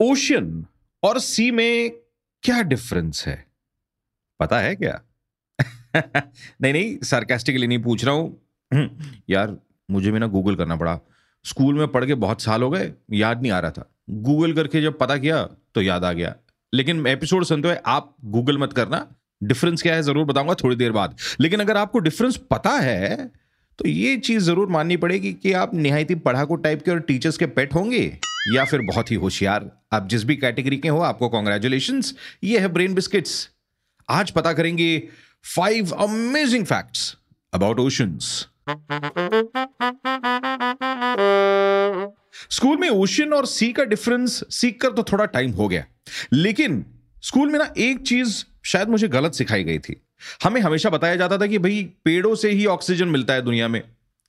Ocean और सी में क्या डिफरेंस है? पता है क्या? नहीं नहीं सार्केस्टिकली नहीं पूछ रहा हूँ। हम्म, यार मुझे भी ना गूगल करना पड़ा। स्कूल में पढ़ के बहुत साल हो गए याद नहीं आ रहा था। गूगल करके जब पता किया तो याद आ गया। लेकिन एपिसोड सुनते हुए आप गूगल मत करना। डिफरेंस क्या है ज़रूर बताऊँगा थोड़ी देर बाद। लेकिन अगर आपको डिफरेंस पता है तो ये चीज़ ज़रूर माननी पड़ेगी कि आप निहायती पढ़ाकू टाइप के और टीचर्स के पेट होंगे। या फिर बहुत ही होशियार। आप जिस भी कैटेगरी के हो, आपको कॉन्ग्रेचुलेशन ये है ब्रेन बिस्किट्स आज पता करेंगे five amazing facts about oceans school में ओशियन और सी का डिफरेंस सीख कर तो थोड़ा टाइम हो गया। लेकिन स्कूल में ना एक चीज़ शायद मुझे गलत सिखाई गई थी। हमें हमेशा बताया जाता था कि भाई पेड़ों से ही ऑक्सीजन मिलता है दुनिया में।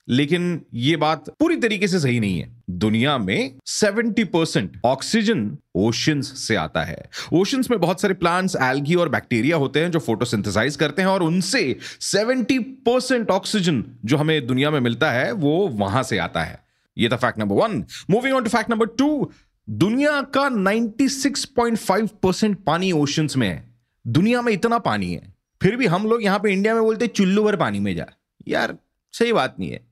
लेकिन यह बात पूरी तरीके से सही नहीं है। दुनिया में 70 परसेंट ऑक्सीजन ओशंस से आता है। ओशंस में बहुत सारे प्लांट्स एल्गी और बैक्टीरिया होते हैं जो फोटोसिंथेसाइज करते हैं और उनसे 70 परसेंट ऑक्सीजन जो हमें दुनिया में मिलता है, वो वहाँ से आता है। ये था fact number one moving on to fact number two दुनिया का 96.5 परसेंट पानी ओशंस में है। दुनिया में इतना पानी है। फिर भी हम लोग यहाँ पे इंडिया में बोलते चुल्लू भर पानी में जा। यार, सही बात नहीं है।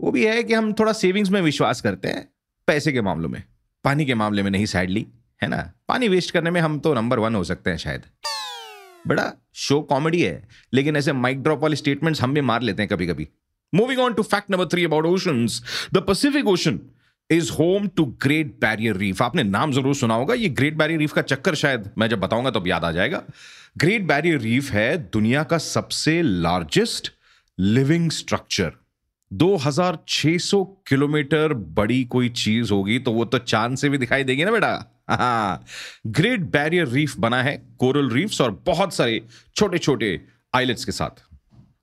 वो भी है कि हम थोड़ा सेविंग्स में विश्वास करते हैं, पैसे के मामलों में। पानी के मामले में नहीं सैडली है ना? पानी वेस्ट करने में हम तो नंबर वन हो सकते हैं शायद। बड़ा शो कॉमेडी है, लेकिन ऐसे माइक ड्रॉप वाले स्टेटमेंट्स हम भी मार लेते हैं कभी कभी moving on to fact number three about oceans the Pacific Ocean is home to Great Barrier Reef आपने नाम ज़रूर सुना होगा, ये ग्रेट बैरियर रीफ का चक्कर शायद, मैं जब बताऊँगा तो याद आ जाएगा। ग्रेट बैरियर रीफ है दुनिया का सबसे लार्जेस्ट लिविंग स्ट्रक्चर 2600 किलोमीटर बड़ी कोई चीज़ होगी तो वो तो चाँद से भी दिखाई देगी ना बेटा। ग्रेट बैरियर रीफ बना है कोरल रीफ्स और बहुत सारे छोटे छोटे आइलेट्स के साथ।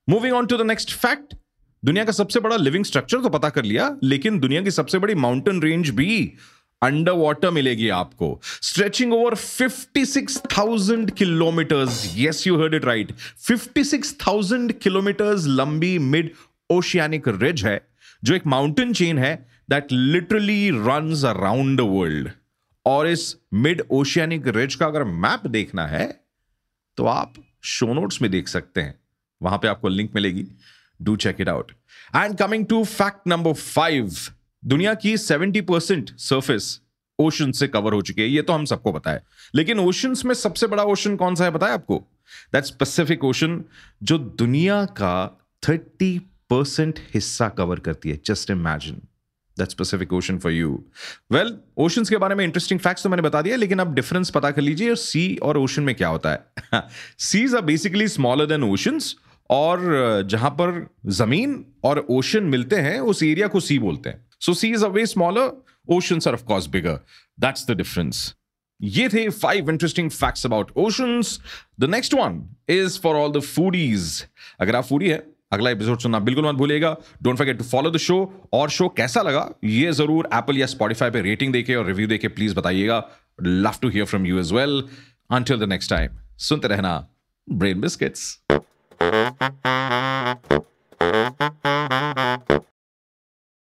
Moving on to the next fact दुनिया का सबसे बड़ा लिविंग स्ट्रक्चर तो पता कर लिया लेकिन दुनिया की सबसे बड़ी माउंटेन रेंज भी अंडर वाटर मिलेगी आपको। Stretching over 56,000 kilometres yes you heard it right 56,000 kilometres लंबी मिड ओशियानिक रिज है, जो एक माउंटेन चेन है that literally run around the world और इस मिड ओशियानिक रिज का अगर मैप देखना है तो आप शो नोट्स में देख सकते हैं। वहाँ पे आपको लिंक मिलेगी। Do check it out and coming to fact number five दुनिया की 70 परसेंट सर्फेस ओशन से कवर हो चुकी है। ये तो हम सबको पता है। लेकिन ओशन में सबसे बड़ा ओशन कौन सा है बताया आपको? दैट्स पैसिफिक ओशन जो दुनिया का 30 परसेंट हिस्सा कवर करती है. Just imagine that's Pacific Ocean for you well oceans के बारे में इंटरेस्टिंग फैक्ट्स तो मैंने बता दिया लेकिन अब डिफरेंस पता कर लीजिए सी और ओशन में क्या होता है. Seas are basically smaller than oceans और जहाँ पर ज़मीन और ओशन मिलते हैं, उस एरिया को सी बोलते हैं. So sea is a way smaller oceans are of course bigger that's the difference ये थे five interesting facts about oceans the next one is for all the foodies अगर आप फूडी है अगला एपिसोड सुनना बिल्कुल मत भूलिएगा। Don't forget to follow the show और शो कैसा लगा, ये ज़रूर एप्पल या स्पॉटिफाई पे रेटिंग देके और रिव्यू देके प्लीज़ बताइएगा। Love to hear from you as well until the next time सुनते रहना। Brain biscuits